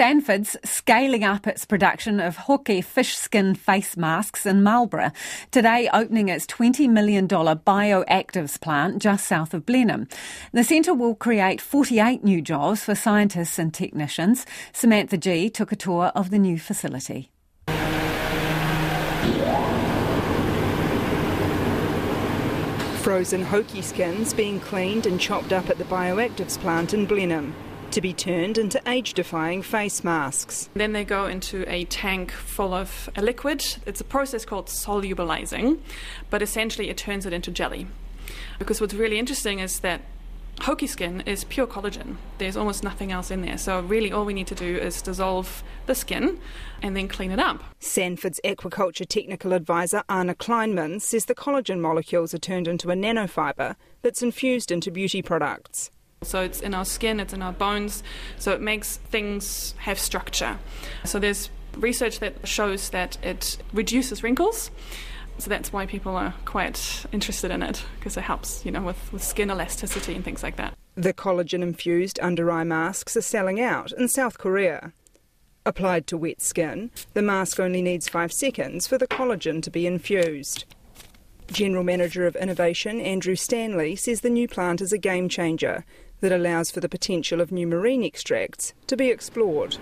Sanford's scaling up its production of Hoki fish skin face masks in Marlborough, today opening its $20 million bioactives plant just south of Blenheim. The centre will create 48 new jobs for scientists and technicians. Samantha Gee took a tour of the new facility. Frozen Hoki skins being cleaned and chopped up at the bioactives plant in Blenheim to be turned into age defying face masks. Then they go into a tank full of a liquid. It's a process called solubilizing, but essentially it turns it into jelly. Because what's really interesting is that Hoki skin is pure collagen. There's almost nothing else in there. So, really, all we need to do is dissolve the skin and then clean it up. Sanford's aquaculture technical advisor, Anna Kleinman, says the collagen molecules are turned into a nanofiber that's infused into beauty products. So it's in our skin, it's in our bones, so it makes things have structure. So there's research that shows that it reduces wrinkles. So that's why people are quite interested in it because it helps, you know, with, with skin elasticity and things like that. The collagen infused under eye masks are selling out in South Korea. Applied to wet skin, the mask only needs five seconds for the collagen to be infused. General Manager of Innovation Andrew Stanley says the new plant is a game changer that allows for the potential of new marine extracts to be explored.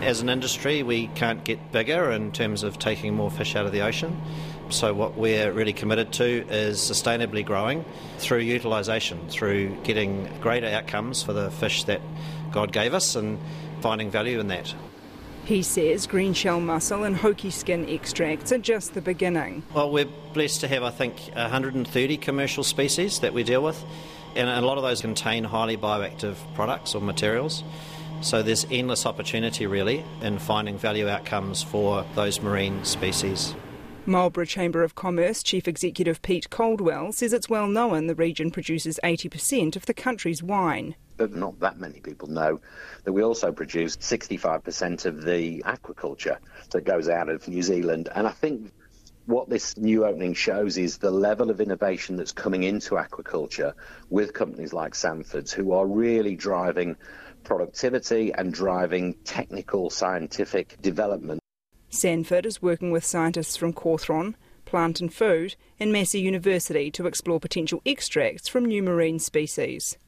As an industry, we can't get bigger in terms of taking more fish out of the ocean. So, what we're really committed to is sustainably growing through utilisation, through getting greater outcomes for the fish that God gave us and finding value in that. He says green shell mussel and Hoki skin extracts are just the beginning. Well, we're blessed to have, I think, 130 commercial species that we deal with and a lot of those contain highly bioactive products or materials. So there's endless opportunity really in finding value outcomes for those marine species. Marlborough Chamber of Commerce Chief Executive Pete Caldwell says it's well known the region produces 80% of the country's wine. But not that many people know that we also produce 65% of the aquaculture that goes out of New Zealand. And I think what this new opening shows is the level of innovation that's coming into aquaculture with companies like Sanford's, who are really driving productivity and driving technical scientific development. Sanford is working with scientists from Cawthron, Plant and Food, and Massey University to explore potential extracts from new marine species.